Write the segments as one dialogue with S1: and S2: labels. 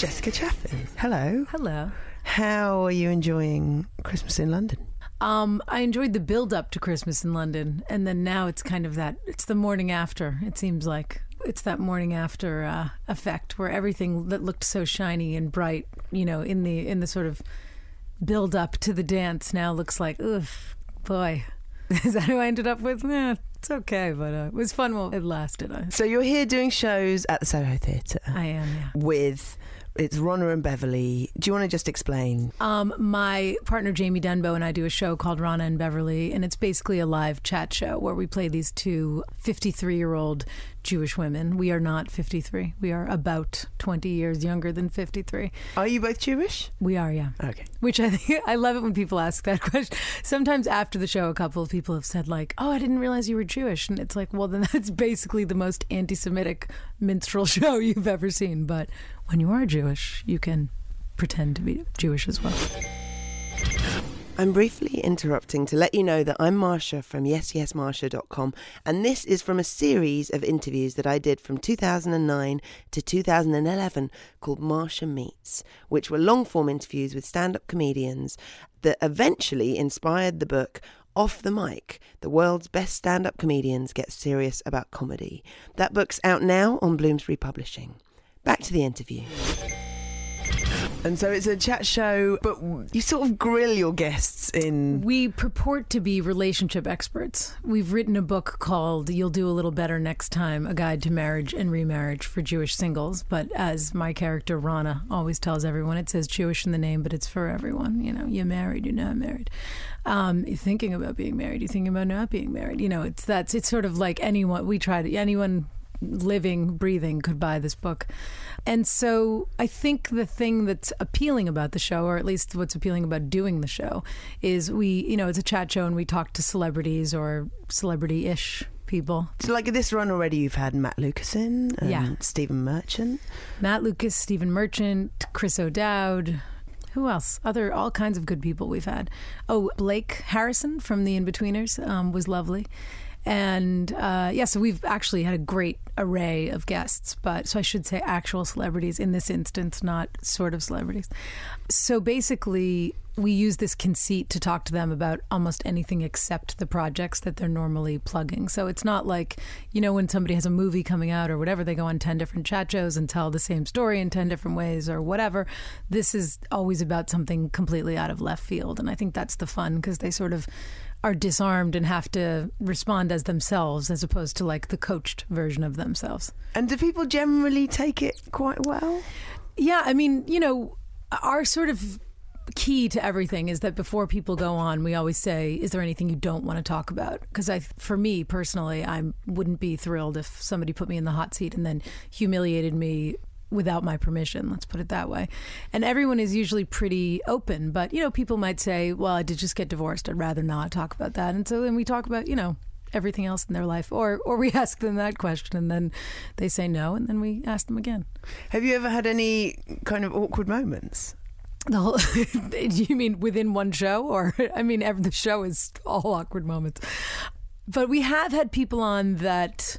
S1: Jessica Chaffin. Hello.
S2: Hello.
S1: How are you enjoying Christmas in London?
S2: Um, I enjoyed the build up to Christmas in London, and then now it's kind of that. It's the morning after. It seems like it's that morning after uh, effect where everything that looked so shiny and bright, you know, in the in the sort of build up to the dance now looks like, ugh, boy, is that who I ended up with? Yeah, it's okay, but uh, it was fun while it lasted.
S1: So you're here doing shows at the Soho Theatre
S2: I am, yeah.
S1: with it's Ronna and Beverly. Do you want to just explain?
S2: Um, my partner Jamie Denbo and I do a show called Ronna and Beverly, and it's basically a live chat show where we play these two 53 year old Jewish women. We are not 53. We are about 20 years younger than 53.
S1: Are you both Jewish?
S2: We are, yeah.
S1: Okay.
S2: Which I think I love it when people ask that question. Sometimes after the show, a couple of people have said like, "Oh, I didn't realize you were Jewish," and it's like, well, then that's basically the most anti-Semitic minstrel show you've ever seen. But when you are Jewish, you can pretend to be Jewish as well.
S1: I'm briefly interrupting to let you know that I'm Marsha from yesyesmarsha.com and this is from a series of interviews that I did from 2009 to 2011 called Marsha Meets, which were long form interviews with stand up comedians that eventually inspired the book Off the Mic The World's Best Stand Up Comedians Get Serious About Comedy. That book's out now on Bloomsbury Publishing. Back to the interview. And so it's a chat show, but you sort of grill your guests in.
S2: We purport to be relationship experts. We've written a book called You'll Do a Little Better Next Time A Guide to Marriage and Remarriage for Jewish Singles. But as my character, Ronna, always tells everyone, it says Jewish in the name, but it's for everyone. You know, you're married, you're not married. Um, you're thinking about being married, you're thinking about not being married. You know, it's that's it's sort of like anyone, we try to, anyone living, breathing could buy this book. And so I think the thing that's appealing about the show, or at least what's appealing about doing the show, is we, you know, it's a chat show and we talk to celebrities or celebrity ish people.
S1: So, like this run already, you've had Matt Lucasin and
S2: Yeah.
S1: Stephen Merchant.
S2: Matt Lucas, Stephen Merchant, Chris O'Dowd. Who else? Other all kinds of good people we've had. Oh, Blake Harrison from the Inbetweeners um, was lovely, and uh, yeah, so we've actually had a great array of guests. But so I should say actual celebrities in this instance, not sort of celebrities. So basically, we use this conceit to talk to them about almost anything except the projects that they're normally plugging. So it's not like, you know, when somebody has a movie coming out or whatever, they go on 10 different chat shows and tell the same story in 10 different ways or whatever. This is always about something completely out of left field. And I think that's the fun because they sort of are disarmed and have to respond as themselves as opposed to like the coached version of themselves.
S1: And do people generally take it quite well?
S2: Yeah, I mean, you know, our sort of key to everything is that before people go on, we always say, "Is there anything you don't want to talk about?" Because I, for me personally, I wouldn't be thrilled if somebody put me in the hot seat and then humiliated me without my permission let's put it that way and everyone is usually pretty open but you know people might say well i did just get divorced i'd rather not talk about that and so then we talk about you know everything else in their life or or we ask them that question and then they say no and then we ask them again
S1: Have you ever had any kind of awkward moments?
S2: The whole, do you mean within one show, or I mean, every, the show is all awkward moments. But we have had people on that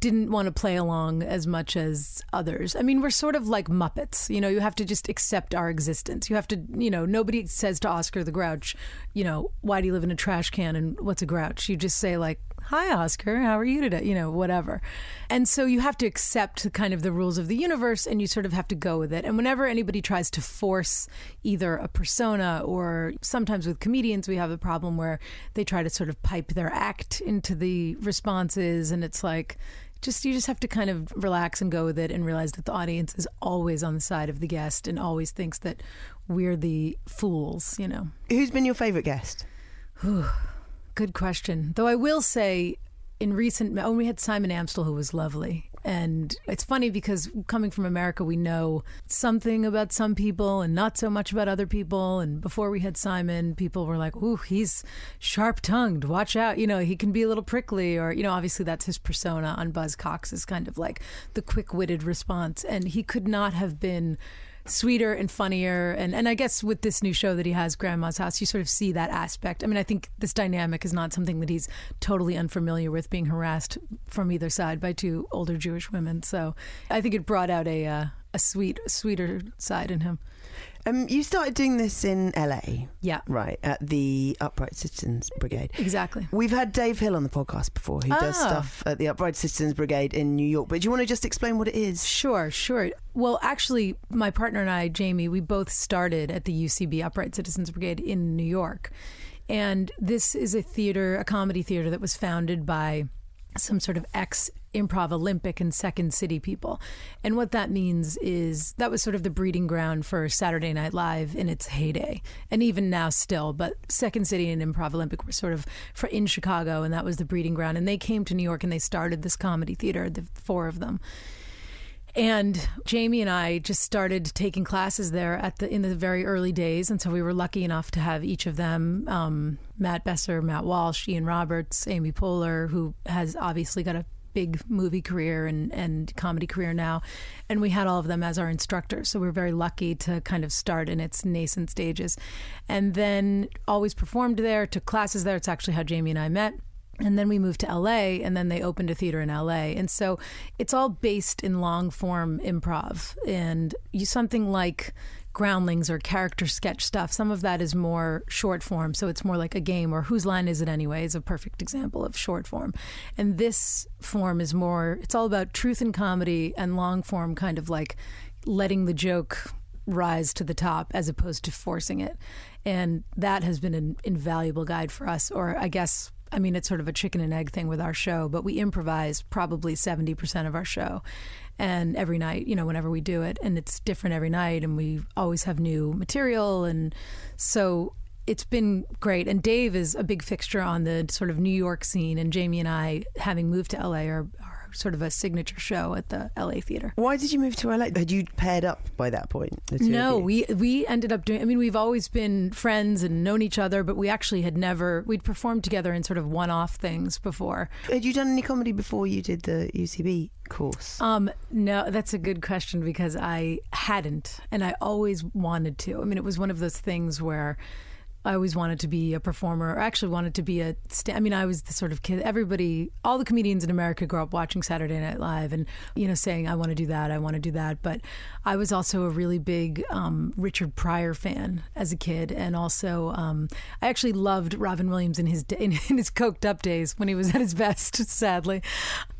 S2: didn't want to play along as much as others. I mean, we're sort of like Muppets. You know, you have to just accept our existence. You have to, you know, nobody says to Oscar the Grouch, you know, why do you live in a trash can and what's a grouch? You just say like, hi Oscar, how are you today? You know, whatever. And so you have to accept kind of the rules of the universe and you sort of have to go with it. And whenever anybody tries to force either a persona or sometimes with comedians we have a problem where they try to sort of pipe their act into the responses and it's like just you just have to kind of relax and go with it and realize that the audience is always on the side of the guest and always thinks that we're the fools, you know.
S1: Who's been your favourite guest?
S2: Good question. Though I will say, in recent, oh, we had Simon Amstell, who was lovely. And it's funny because coming from America, we know something about some people and not so much about other people. And before we had Simon, people were like, ooh, he's sharp tongued. Watch out. You know, he can be a little prickly. Or, you know, obviously that's his persona on Buzzcocks is kind of like the quick witted response. And he could not have been sweeter and funnier and and I guess with this new show that he has Grandma's House you sort of see that aspect. I mean I think this dynamic is not something that he's totally unfamiliar with being harassed from either side by two older Jewish women. So I think it brought out a uh, a sweet, sweeter side in him.
S1: Um, you started doing this in LA,
S2: Yeah,
S1: right? At the Upright Citizens Brigade.
S2: exactly.
S1: We've had Dave Hill on the podcast before, who does
S2: Ah.
S1: stuff at the Upright Citizens Brigade in New York. But do you want to just explain what it is?
S2: Sure, sure. Well, actually, my partner and I, Jamie, we both started at the UCB Upright Citizens Brigade in New York. And this is a theater, a comedy theater that was founded by some sort of ex improv Olympic and Second City people. And what that means is that was sort of the breeding ground for Saturday Night Live in its heyday. And even now still, but Second City and Improv Olympic were sort of for in Chicago and that was the breeding ground. And they came to New York and they started this comedy theater, the four of them. And Jamie and I just started taking classes there at the in the very early days, and so we were lucky enough to have each of them: um, Matt Besser, Matt Walsh, Ian Roberts, Amy Poehler, who has obviously got a big movie career and, and comedy career now, and we had all of them as our instructors. So we are very lucky to kind of start in its nascent stages, and then always performed there, took classes there. It's actually how Jamie and I met. And then we moved to LA, and then they opened a theater in LA. And so it's all based in long form improv. And you something like groundlings or character sketch stuff. Some of that is more short form. So it's more like a game, or whose line is it anyway, is a perfect example of short form. And this form is more, it's all about truth and comedy and long form, kind of like letting the joke rise to the top as opposed to forcing it. And that has been an invaluable guide for us, or I guess I mean, it's sort of a chicken and egg thing with our show, but we improvise probably 70% of our show. And every night, you know, whenever we do it, and it's different every night, and we always have new material. And so it's been great. And Dave is a big fixture on the sort of New York scene. And Jamie and I, having moved to LA, are, are sort of a signature show at the LA theater.
S1: Why did you move to LA? Had you paired up by that point? the two of
S2: No, we we ended up doing. I mean, we've always been friends and known each other, but we actually had never. We'd performed together in sort of one-off things before.
S1: Had you done any comedy before you did the UCB course?
S2: Um, no, that's a good question because I hadn't, and I always wanted to. I mean, it was one of those things where. I always wanted to be a performer, or actually wanted to be a. Sta- I mean, I was the sort of kid. Everybody, all the comedians in America, grew up watching Saturday Night Live, and you know, saying, "I want to do that, I want to do that." But I was also a really big um, Richard Pryor fan as a kid, and also um, I actually loved Robin Williams in his in, in his coked up days when he was at his best. Sadly,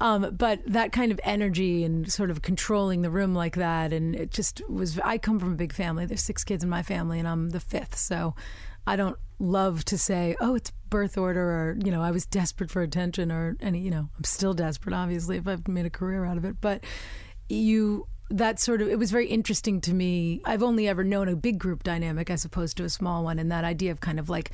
S2: um, but that kind of energy and sort of controlling the room like that, and it just was. I come from a big family. There's six kids in my family, and I'm the fifth, so. I don't love to say, oh, it's birth order, or you know, I was desperate for attention, or any, you know, I'm still desperate, obviously, if I've made a career out of it. But you, that sort of, it was very interesting to me. I've only ever known a big group dynamic as opposed to a small one, and that idea of kind of like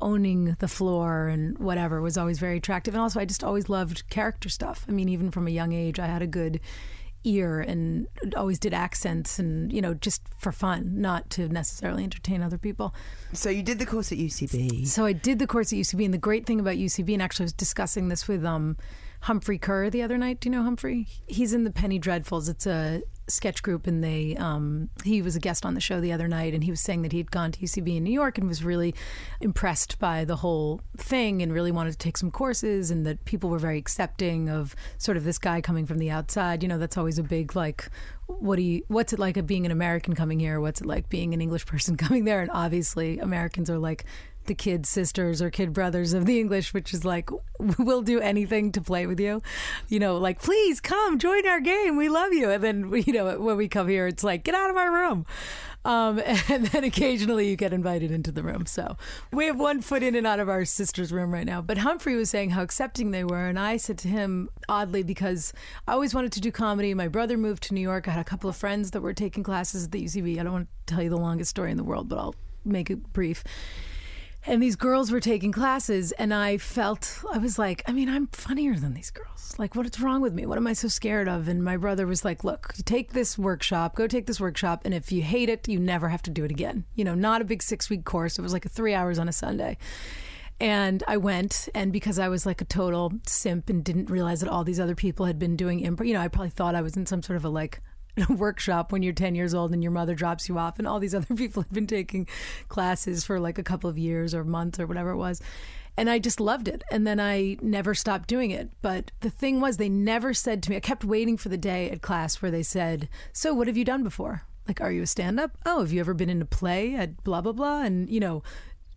S2: owning the floor and whatever was always very attractive. And also, I just always loved character stuff. I mean, even from a young age, I had a good ear and always did accents and you know just for fun not to necessarily entertain other people
S1: So you did the course at UCB.
S2: so I did the course at UCB, and the great thing about UCB, and actually I was discussing this with um, Humphrey Kerr the other night. Do you know Humphrey? He's in the Penny Dreadfuls. It's a sketch group, and they um, he was a guest on the show the other night, and he was saying that he'd gone to UCB in New York and was really impressed by the whole thing, and really wanted to take some courses, and that people were very accepting of sort of this guy coming from the outside. You know, that's always a big like what do you what's it like being an American coming here? What's it like being an English person coming there? And obviously Americans are like the kid sisters or kid brothers of the English, which is like we'll do anything to play with you. You know, like please come join our game. We love you. And then you know when we come here, it's like get out of my room. Um, and then occasionally you get invited into the room. So we have one foot in and out of our sister's room right now. But Humphrey was saying how accepting they were. And I said to him, oddly, because I always wanted to do comedy. My brother moved to New York. I had a couple of friends that were taking classes at the UCB. I don't want to tell you the longest story in the world, but I'll make it brief. And these girls were taking classes, and I felt, I was like, I mean, I'm funnier than these girls. Like, what's wrong with me? What am I so scared of? And my brother was like, Look, take this workshop, go take this workshop, and if you hate it, you never have to do it again. You know, not a big six week course. It was like a three hours on a Sunday. And I went, and because I was like a total simp and didn't realize that all these other people had been doing improv, you know, I probably thought I was in some sort of a like workshop when you're 10 years old and your mother drops you off, and all these other people have been taking classes for like a couple of years or months or whatever it was. and I just loved it. And then I never stopped doing it. But the thing was, they never said to me, I kept waiting for the day at class where they said, So, what have you done before? Like, are you a stand up? Oh, have you ever been in a play at blah, blah, blah? And, you know,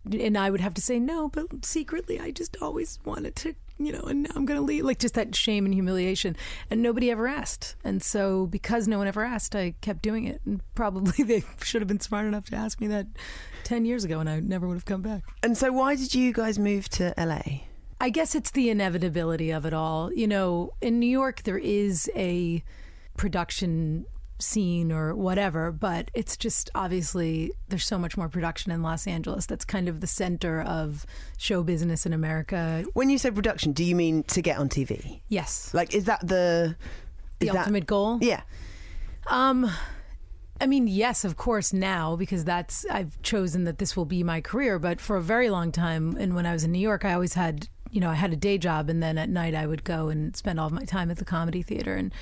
S2: and I would have to say no, but secretly I just always wanted to, you know, and now I'm going to leave. Like just that shame and humiliation. And nobody ever asked. And so because no one ever asked, I kept doing it. And probably they should have been smart enough to ask me that 10 years ago and I never would have come back.
S1: And so why did you guys move to LA?
S2: I guess it's the inevitability of it all. You know, in New York, there is a production scene or whatever, but it's just obviously there's so much more production in Los Angeles. That's kind of the center of show business in America.
S1: When you say production, do you mean to get on TV?
S2: Yes.
S1: Like, is that the
S2: the
S1: that-
S2: ultimate goal?
S1: Yeah.
S2: Um I mean, yes, of course now because that's I've chosen that this will be my career, but for a very long time and when I was in New York, I always had you know, I had a day job and then at night I would go and spend all of my time at the comedy theater and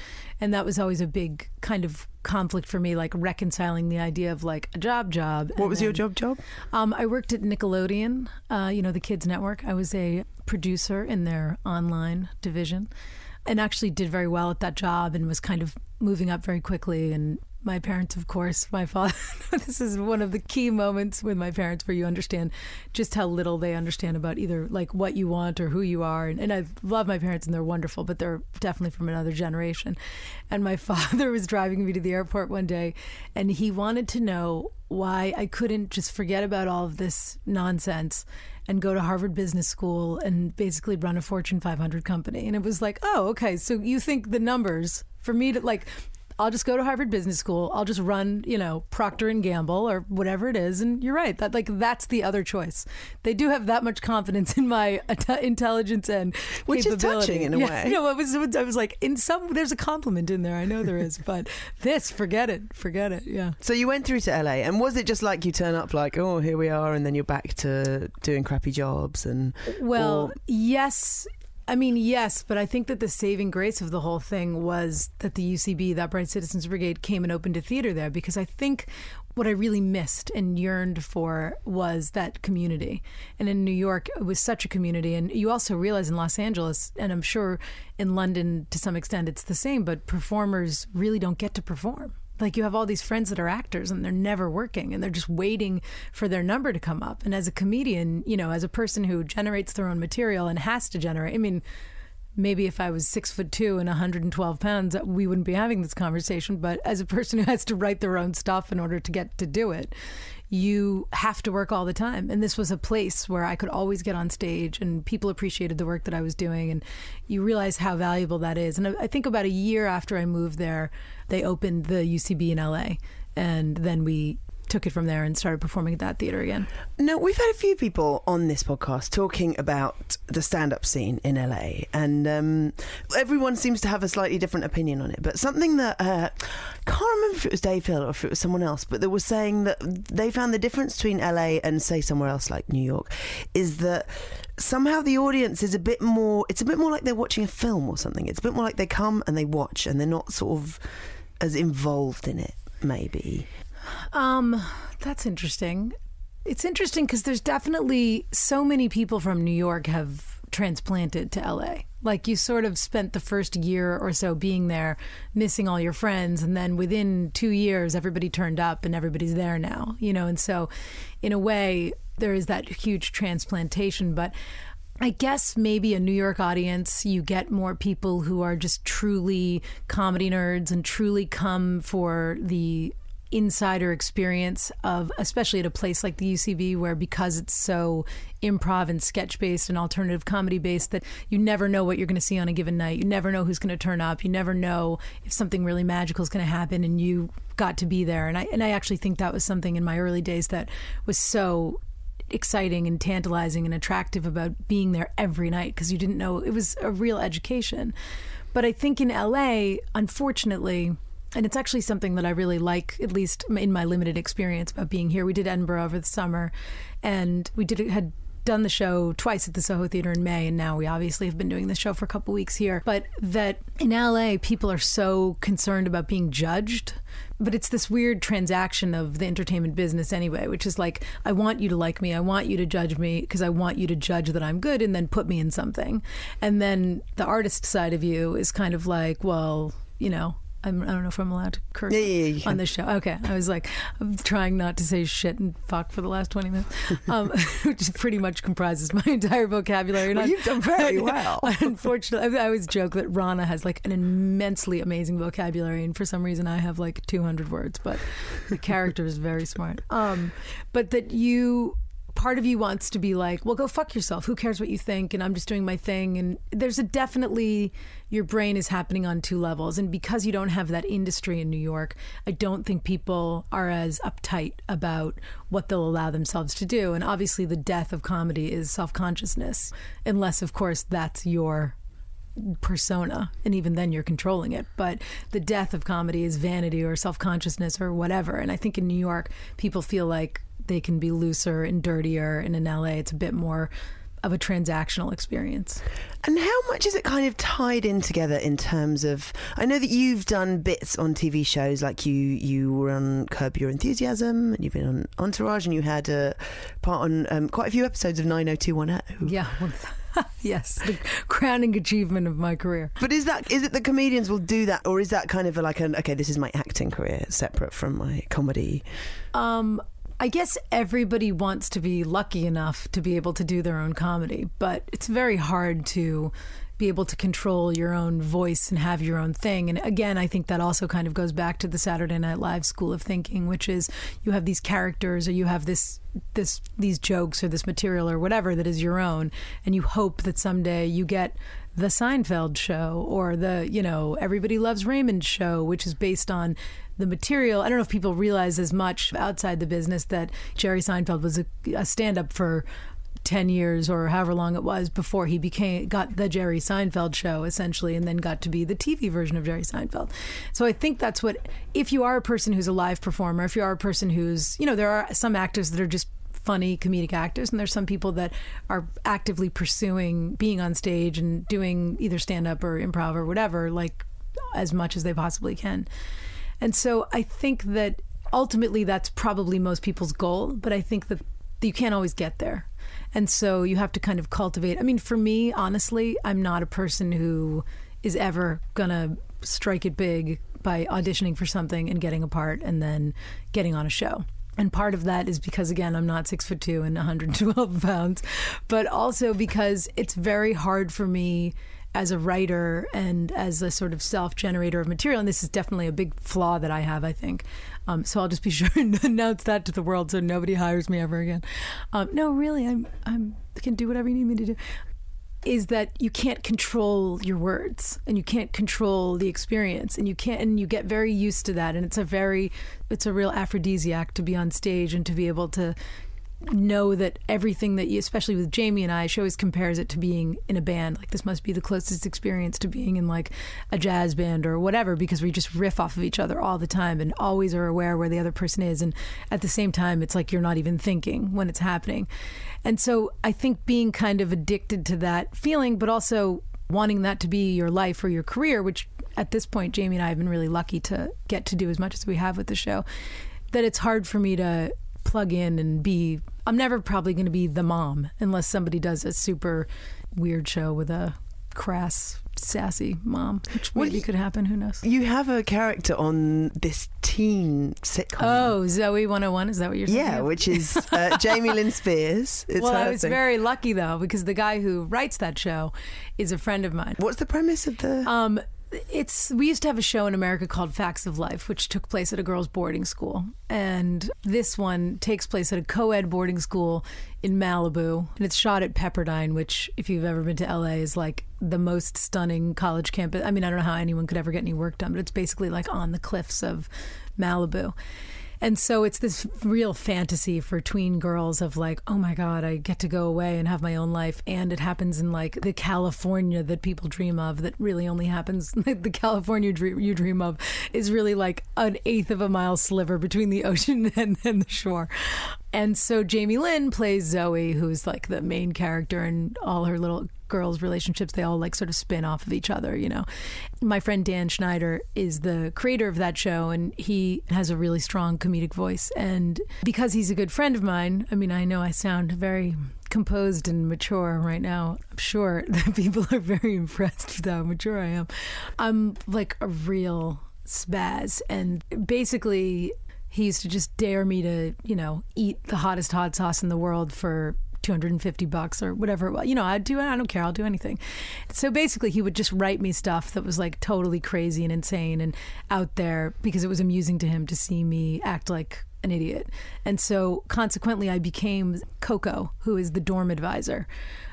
S2: and that was always a big kind of conflict for me like reconciling the idea of like a job job.
S1: What was your job job?
S2: Um, I worked at Nickelodeon, uh, you know, the kids network. I was a producer in their online division and actually did very well at that job and was kind of moving up very quickly and my parents of course my father this is one of the key moments with my parents where you understand just how little they understand about either like what you want or who you are and, and i love my parents and they're wonderful but they're definitely from another generation and my father was driving me to the airport one day and he wanted to know why I couldn't just forget about all of this nonsense and go to Harvard Business School and basically run a Fortune 500 company. And it was like, oh, okay, so you think the numbers for me to like. I'll just go to Harvard Business School. I'll just run, you know, Procter and Gamble or whatever it is. And you're right. That like that's the other choice. They do have that much confidence in my intelligence and
S1: Which is touching in a
S2: Yeah,
S1: way.
S2: You know, it was, I was like, in some, there's a compliment in there. I know there is, but this, forget it, forget it. Yeah.
S1: So you went through to LA, and was it just like you turn up like, oh, here we are, and then you're back to doing crappy jobs and
S2: Well,
S1: or-
S2: yes. I mean, yes, but I think that the saving grace of the whole thing was that the UCB, that Upright Citizens Brigade, came and opened a theater there because I think what I really missed and yearned for was that community. And in New York, it was such a community. And you also realize in Los Angeles, and I'm sure in London to some extent it's the same, but performers really don't get to perform. Like you have all these friends that are actors and they're never working and they're just waiting for their number to come up. And as a comedian, you know, as a person who generates their own material and has to generate, I mean, maybe if I was six foot two and 112 pounds, uh, we wouldn't be having this conversation. But as a person who has to write their own stuff in order to get to do it, you have to work all the time. And this was a place where I could always get on stage and people appreciated the work that I was doing. And you realize how valuable that is. And I think about a year after I moved there, they opened the UCB in LA. And then we took it from there and started performing at that theater again.
S1: No, we've had a few people on this podcast talking about the stand-up scene in LA, and um, everyone seems to have a slightly different opinion on it. But something that uh, can't remember if it was Dave Hill or if it was someone else, but they were saying that they found the difference between LA and say somewhere else like New York is that somehow the audience is a bit more. It's a bit more like they're watching a film or something. It's a bit more like they come and they watch, and they're not sort of as involved in it. Maybe.
S2: Um, that's interesting. It's interesting because there's definitely so many people from New York have transplanted to LA. Like you sort of spent the first year or so being there, missing all your friends, and then within two years, everybody turned up and everybody's there now. You know, and so in a way, there is that huge transplantation, but. I guess maybe a New York audience, you get more people who are just truly comedy nerds and truly come for the insider experience of especially at a place like the UCB where because it's so improv and sketch based and alternative comedy based that you never know what you're going to see on a given night. You never know who's going to turn up. You never know if something really magical is going to happen and you got to be there. And I and I actually think that was something in my early days that was so exciting and tantalizing and attractive about being there every night because you didn't know it was a real education. But I think in LA unfortunately and it's actually something that I really like, at least in my limited experience about being here. We did Edinburgh over the summer, and we did had done the show twice at the Soho Theater in May, and now we obviously have been doing the show for a couple weeks here. But that in LA, people are so concerned about being judged. But it's this weird transaction of the entertainment business anyway, which is like, I want you to like me. I want you to judge me because I want you to judge that I'm good and then put me in something. And then the artist side of you is kind of like, well, you know, I'm, I don't know if I'm allowed to curse
S1: Yeah, yeah, you
S2: on the show. Okay, I was like, I'm trying not to say shit and fuck for the last 20 minutes, um, which pretty much comprises my entire vocabulary.
S1: Well, you've done very well.
S2: Unfortunately, I always joke that Ronna has like an immensely amazing vocabulary, and for some reason, I have like 200 words. But the character is very smart. Um, but that you. Part of you wants to be like, well, go fuck yourself. Who cares what you think? And I'm just doing my thing. And there's a definitely, your brain is happening on two levels. And because you don't have that industry in New York, I don't think people are as uptight about what they'll allow themselves to do. And obviously, the death of comedy is self consciousness, unless, of course, that's your persona and even then you're controlling it but the death of comedy is vanity or self-consciousness or whatever and i think in new york people feel like they can be looser and dirtier and in la it's a bit more of a transactional experience
S1: And how much is it kind of tied in together in terms of? I know that you've done bits on TV shows, like you you were on Curb Your Enthusiasm, and you've been on Entourage, and you had a part on um, quite a few episodes of 90210.
S2: yeah yes the crowning achievement of my career
S1: But is that is it the comedians will do that, or is that kind of like an okay, this is my acting career separate from my comedy?
S2: Um, I guess everybody wants to be lucky enough to be able to do their own comedy, but it's very hard to be able to control your own voice and have your own thing. And again, I think that also kind of goes back to the Saturday Night Live school of thinking, which is you have these characters or you have this this these jokes or this material or whatever that is your own and you hope that someday you get the Seinfeld show or the, you know, Everybody Loves Raymond show, which is based on the material. I don't know if people realize as much outside the business that Jerry Seinfeld was a, a stand up for 10 years or however long it was before he became got the Jerry Seinfeld show essentially and then got to be the TV version of Jerry Seinfeld. So I think that's what if you are a person who's a live performer, if you are a person who's, you know, there are some actors that are just funny comedic actors and there's some people that are actively pursuing being on stage and doing either stand up or improv or whatever like as much as they possibly can. And so I think that ultimately that's probably most people's goal, but I think that you can't always get there. And so you have to kind of cultivate. I mean, for me, honestly, I'm not a person who is ever going to strike it big by auditioning for something and getting a part and then getting on a show. And part of that is because, again, I'm not six foot two and 112 pounds, but also because it's very hard for me as a writer and as a sort of self generator of material. And this is definitely a big flaw that I have, I think. Um, so I'll just be sure and announce that to the world so nobody hires me ever again. Um, no, really, I'm, I'm, I can do whatever you need me to do. Is that you can't control your words and you can't control the experience and you can't and you get very used to that and it's a very it's a real aphrodisiac to be on stage and to be able to know that everything that you, especially with Jamie and I, she always compares it to being in a band. Like this must be the closest experience to being in like a jazz band or whatever, because we just riff off of each other all the time and always are aware where the other person is. And at the same time, it's like you're not even thinking when it's happening. And so I think being kind of addicted to that feeling, but also wanting that to be your life or your career, which at this point, Jamie and I have been really lucky to get to do as much as we have with the show, that it's hard for me to plug in and be I'm never probably going to be the mom unless somebody does a super weird show with a crass sassy mom which
S1: Well,
S2: maybe
S1: you-
S2: could happen who knows
S1: You have a character on this teen sitcom.
S2: oh Zoey 101 is that what you're saying
S1: Yeah, which is uh, Jamie Lynn Spears. It's
S2: well i was
S1: thing.
S2: very lucky though because the guy who writes that show is a friend of mine
S1: What's the premise of the?
S2: Um, it's we used to have a show in America called Facts of Life, which took place at a girls' boarding school, and this one takes place at a co-ed boarding school in Malibu, and it's shot at Pepperdine, which, if you've ever been to LA, is like the most stunning college campus. I mean, I don't know how anyone could ever get any work done, but it's basically like on the cliffs of Malibu. And so it's this real fantasy for tween girls of like, oh my God, I get to go away and have my own life. And it happens in like the California that people dream of that really only happens. the California dream, you dream of is really like an eighth of a mile sliver between the ocean and, and the shore. And so Jamie Lynn plays Zoey, who's like the main character, and all her little girls' relationships, they all like sort of spin off of each other, you know. My friend Dan Schneider is the creator of that show, and he has a really strong comedic voice. And because he's a good friend of mine, I mean, I know I sound very composed and mature right now. I'm sure that people are very impressed with how mature I am. I'm like a real spaz. And basically, he used to just dare me to, you know, eat the hottest hot sauce in the world for 250 bucks or whatever. You know, I'd do it. I don't care. I'll do anything. So basically, he would just write me stuff that was like totally crazy and insane and out there because it was amusing to him to see me act like an idiot. And so consequently, I became Coco, who is the dorm advisor.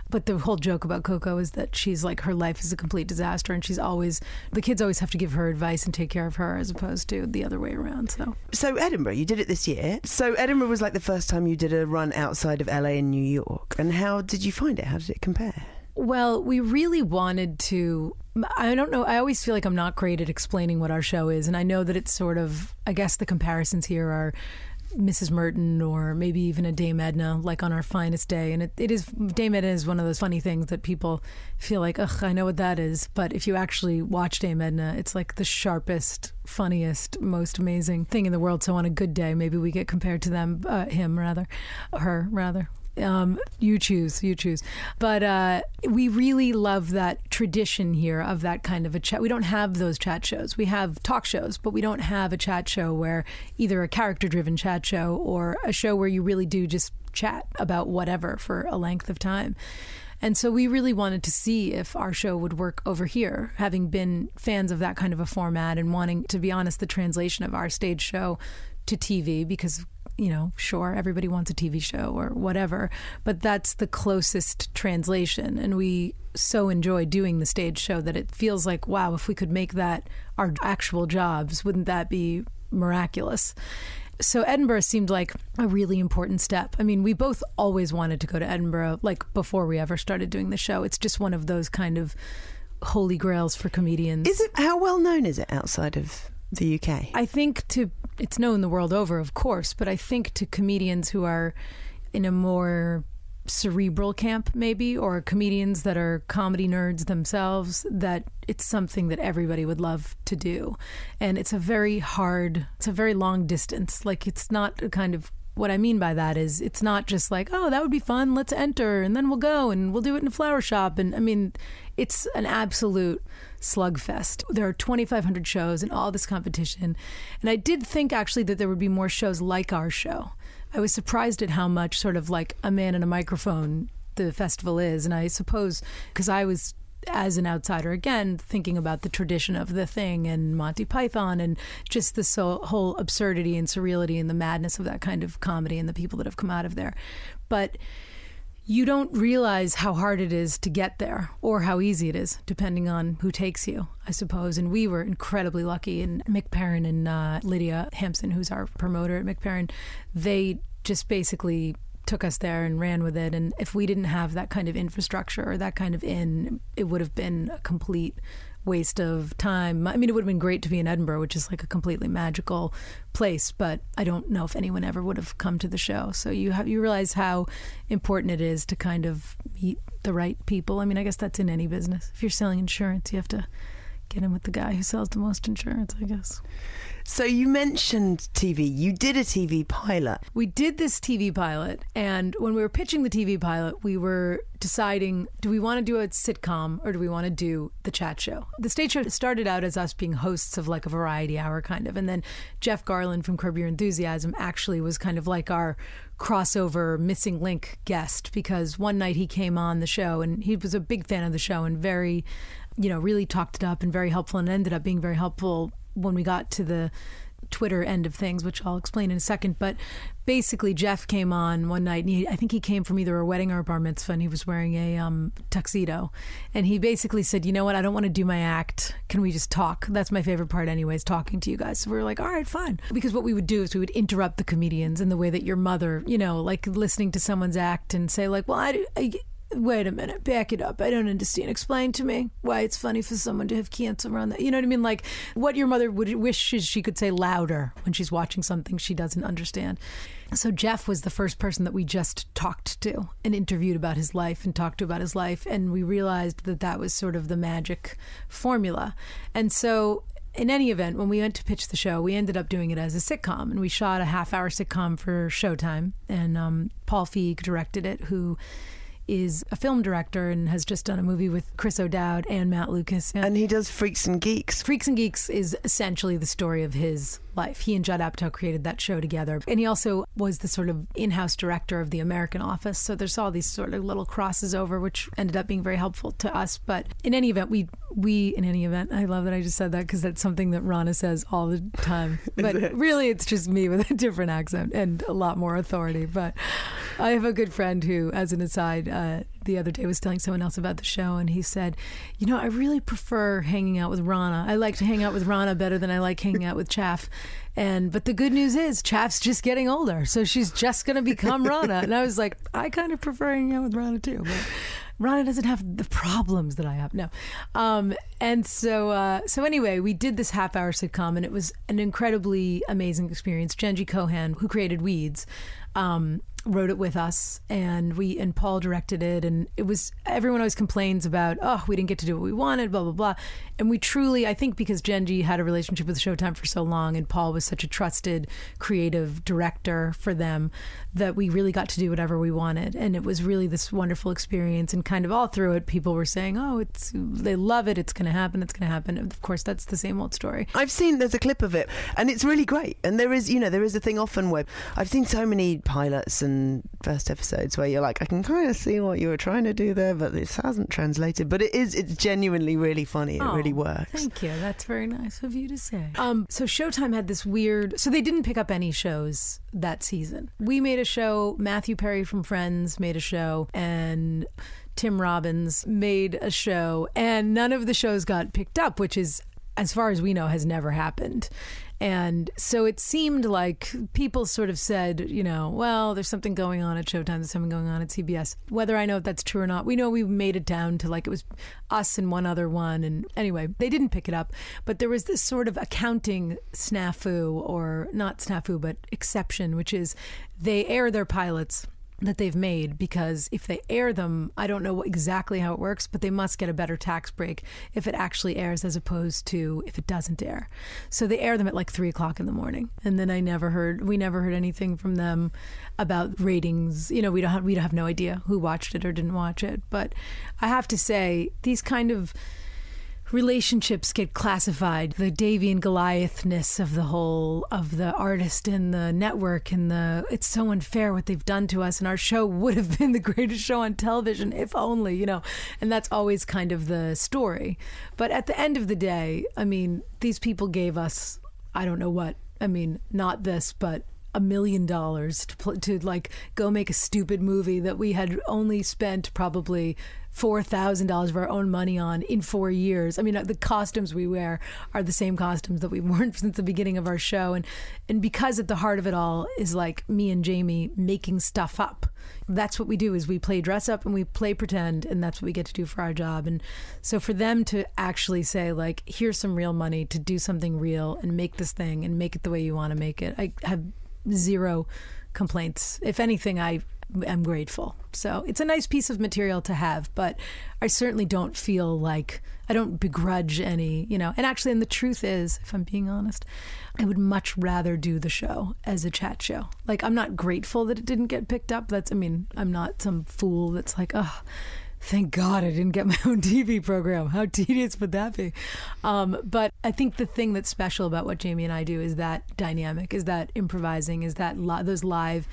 S2: But the whole joke about Coco is that she's like her life is a complete disaster, and she's always the kids always have to give her advice and take care of her, as opposed to the other way around. So,
S1: so Edinburgh, you did it this year. So Edinburgh was like the first time you did a run outside of LA and New York. And how did you find it? How did it compare?
S2: Well, we really wanted to. I don't know. I always feel like I'm not great at explaining what our show is. And I know that it's sort of, I guess the comparisons here are Mrs. Merton or maybe even a Dame Edna, like on our finest day. And it, it is, Dame Edna is one of those funny things that people feel like, ugh, I know what that is. But if you actually watch Dame Edna, it's like the sharpest, funniest, most amazing thing in the world. So on a good day, maybe we get compared to them, uh, him rather, her rather. Um, you choose, you choose. But uh, we really love that tradition here of that kind of a chat. We don't have those chat shows. We have talk shows, but we don't have a chat show where either a character driven chat show or a show where you really do just chat about whatever for a length of time. And so we really wanted to see if our show would work over here, having been fans of that kind of a format and wanting, to be honest, the translation of our stage show to TV because you know, sure, everybody wants a TV show or whatever, but that's the closest translation. And we so enjoy doing the stage show that it feels like, wow, if we could make that our actual jobs, wouldn't that be miraculous? So Edinburgh seemed like a really important step. I mean, we both always wanted to go to Edinburgh, like before we ever started doing the show. It's just one of those kind of holy grails for comedians.
S1: Is it how well known is it outside of the UK?
S2: I think to it's known the world over, of course, but I think to comedians who are in a more cerebral camp maybe or comedians that are comedy nerds themselves that it's something that everybody would love to do and it's a very hard it's a very long distance like it's not a kind of what I mean by that is it's not just like, oh, that would be fun, let's enter, and then we'll go and we'll do it in a flower shop. And I mean, it's an absolute slugfest. There are 2,500 shows and all this competition. And I did think actually that there would be more shows like our show. I was surprised at how much sort of like a man in a microphone the festival is. And I suppose because I was as an outsider again thinking about the tradition of the thing and Monty Python and just the whole absurdity and surreality and the madness of that kind of comedy and the people that have come out of there. But you don't realize how hard it is to get there or how easy it is, depending on who takes you, I suppose. And we were incredibly lucky. And Mick Perrin and uh, Lydia Hampson, who's our promoter at Mick Perrin, they just basically took us there and ran with it. And if we didn't have that kind of infrastructure or that kind of in, it would have been a complete waste of time. I mean, it would have been great to be in Edinburgh, which is like a completely magical place, but I don't know if anyone ever would have come to the show. So you have you realize how important it is to kind of meet the right people. I mean, I guess that's in any business. If you're selling insurance, you have to get in with the guy who sells the most insurance, I guess.
S1: So you mentioned TV. You did a TV pilot.
S2: We did this TV pilot, and when we were pitching the TV pilot, we were deciding do we want to do a sitcom or do we want to do the chat show? The stage show started out as us being hosts of like a variety hour kind of, and then Jeff Garlin from Curb Your Enthusiasm actually was kind of like our crossover missing link guest because one night he came on the show and he was a big fan of the show and very you know really talked it up and very helpful and ended up being very helpful when we got to the Twitter end of things, which I'll explain in a second. But basically, Jeff came on one night, and he, I think he came from either a wedding or a bar mitzvah, and he was wearing a um, tuxedo. And he basically said, "You know what? I don't want to do my act. Can we just talk? That's my favorite part, anyways, talking to you guys." So we were like, "All right, fine." Because what we would do is we would interrupt the comedians in the way that your mother, you know, like listening to someone's act and say, like, "Well, I." I wait a minute, back it up. I don't understand. Explain to me why it's funny for someone to have cancer around that. You know what I mean? Like what your mother would wish she could say louder when she's watching something she doesn't understand. So Jeff was the first person that we just talked to and interviewed about his life and talked to about his life, and we realized that that was sort of the magic formula. And so in any event, when we went to pitch the show, we ended up doing it as a sitcom, and we shot a half-hour sitcom for Showtime. And um, Paul Feig directed it, who is a film director and has just done a movie with Chris O'Dowd and Matt Lucas.
S1: And he does Freaks and Geeks.
S2: Freaks and Geeks is essentially the story of his life. He and Judd Apatow created that show together. And he also was the sort of in house director of the American office. So there's all these sort of little crosses over, which ended up being very helpful to us. But in any event, we, we in any event, I love that I just said that because that's something that Ronna says all the time. But it? really, it's just me with a different accent and a lot more authority. But I have a good friend who, as an aside, uh, the other day was telling someone else about the show, and he said, "You know, I really prefer hanging out with Ronna. I like to hang out with Ronna better than I like hanging out with Chaff." And but the good news is Chaff's just getting older, so she's just going to become Ronna. And I was like, I kind of prefer hanging out with Ronna too, but. Ronna doesn't have the problems that I have. No. Um, and so, uh, so anyway, we did this half hour sitcom and it was an incredibly amazing experience. Jenji Kohan, who created Weeds, um, wrote it with us and we and Paul directed it and it was everyone always complains about oh we didn't get to do what we wanted blah blah blah. And we truly I think because Jenji had a relationship with Showtime for so long and Paul was such a trusted creative director for them that we really got to do whatever we wanted. And it was really this wonderful experience and kind of all through it people were saying oh it's they love it it's going to happen it's going to happen of course that's the same old story.
S1: I've seen there's a clip of it and it's really great. And there is you know there is a thing often where I've seen so many pilots and first episodes where you're like, I can kind of see what you were trying to do there, but this hasn't translated. But it is, it's genuinely really funny. It
S2: oh,
S1: really works.
S2: Thank you. That's very nice of you to say. Um, so Showtime had this weird, so they didn't pick up any shows that season. We made a show, Matthew Perry from Friends made a show, and Tim Robbins made a show, and none of the shows got picked up, which is as far as we know, has never happened. And so it seemed like people sort of said, you know, well, there's something going on at Showtime, there's something going on at CBS. Whether I know if that's true or not, we know we made it down to like it was us and one other one. And anyway, they didn't pick it up. But there was this sort of accounting snafu, or not snafu, but exception, which is they air their pilots that they've made because if they air them, I don't know exactly how it works, but they must get a better tax break if it actually airs as opposed to if it doesn't air. So they air them at like three o'clock in the morning, and then I never heard we never heard anything from them about ratings. You know, we don't have, we have no idea who watched it or didn't watch it. But I have to say, these kind of relationships get classified the davy and goliathness of the whole of the artist and the network and the it's so unfair what they've done to us and our show would have been the greatest show on television if only you know and that's always kind of the story. But at the end of the day i mean these people gave us i don't know what i mean not this but a million dollars to pl- to like go make a stupid movie that we had only spent probably four thousand dollars of our own money on in four years. I mean, uh, the costumes we wear are the same costumes that we've worn since the beginning of our show, and and because at the heart of it all is like me and Jamie making stuff up. That's what we do is we play dress up and we play pretend, and that's what we get to do for our job. And so for them to actually say like, here's some real money to do something real and make this thing and make it the way you want to make it, I have zero complaints. If anything, I am grateful. So it's a nice piece of material to have, but I certainly don't feel like I don't begrudge any, you know. And actually, and the truth is, if I'm being honest, I would much rather do the show as a chat show. Like, I'm not grateful that it didn't get picked up. That's, I mean, I'm not some fool that's like, oh, thank God I didn't get my own TV program. How tedious would that be? Um, but I think the thing that's special about what Jamie and I do is that dynamic, is that improvising, is that li- those live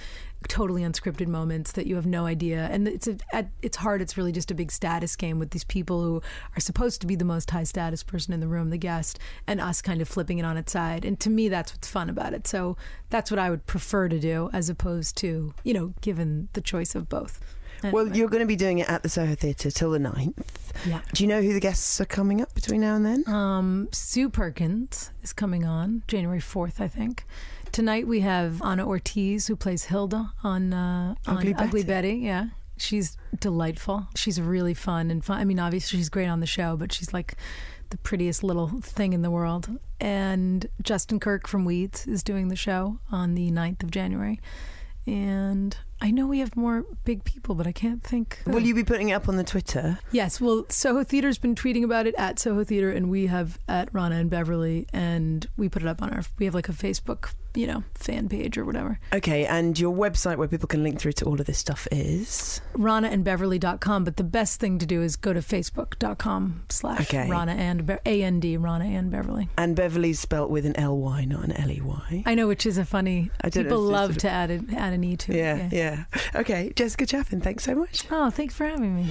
S2: totally unscripted moments that you have no idea. And it's a, at its heart, it's really just a big status game with these people who are supposed to be the most high status person in the room, the guest, and us kind of flipping it on its side. And to me, that's what's fun about it. So that's what I would prefer to do as opposed to, you know, given the choice of both.
S1: Well, you're going to be doing it at the Soho Theatre till the 9th.
S2: Yeah.
S1: Do you know who the guests are coming up between now and then?
S2: Um, Sue Perkins is coming on January 4th, I think. Tonight we have Ana Ortiz who plays Hilda on, uh,
S1: Ugly,
S2: on
S1: Betty.
S2: Ugly Betty. Yeah. She's delightful. She's really fun and fun. I mean, obviously she's great on the show, but she's like the prettiest little thing in the world. And Justin Kirk from Weeds is doing the show on the 9th of January. And I know we have more big people, but I can't think.
S1: Will you be putting it up on the Twitter?
S2: Yes, well, Soho Theater's been tweeting about it at Soho Theater, and we have at Ronna and Beverly, and we put it up on our. We have like a Facebook, you know, fan page or whatever.
S1: Okay, and your website where people can link through to all of this stuff is
S2: RonnaandBeverly.com, but the best thing to do is go to Facebook.com slash
S1: Okay.
S2: Ronna and Be- A N D Ronna and Beverly.
S1: and Beverly's spelt with an L Y, not an L E Y.
S2: I know, which is a funny. People love
S1: is-
S2: to add an, add an e to it.
S1: Yeah, yeah. Okay, Jessica Chaffin, thanks so much.
S2: Oh, thanks for having me.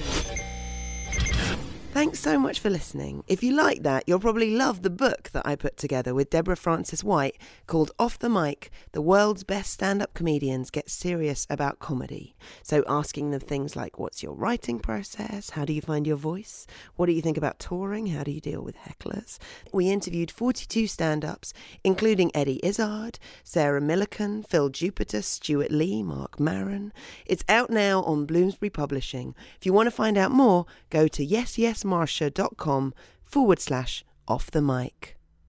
S1: Thanks so much for listening. If you like that, you'll probably love the book that I put together with Deborah Frances-White called Off the Mic The World's Best Stand Up Comedians Get Serious About Comedy. So, asking them things like what's your writing process? How do you find your voice? What do you think about touring? How do you deal with hecklers? We interviewed 42 stand ups, including Eddie Izzard, Sarah Millican, Phil Jupitus, Stewart Lee, Marc Maron. It's out now on Bloomsbury Publishing. If you want to find out more, go to yesyesmarsha.com forward slash off the mic.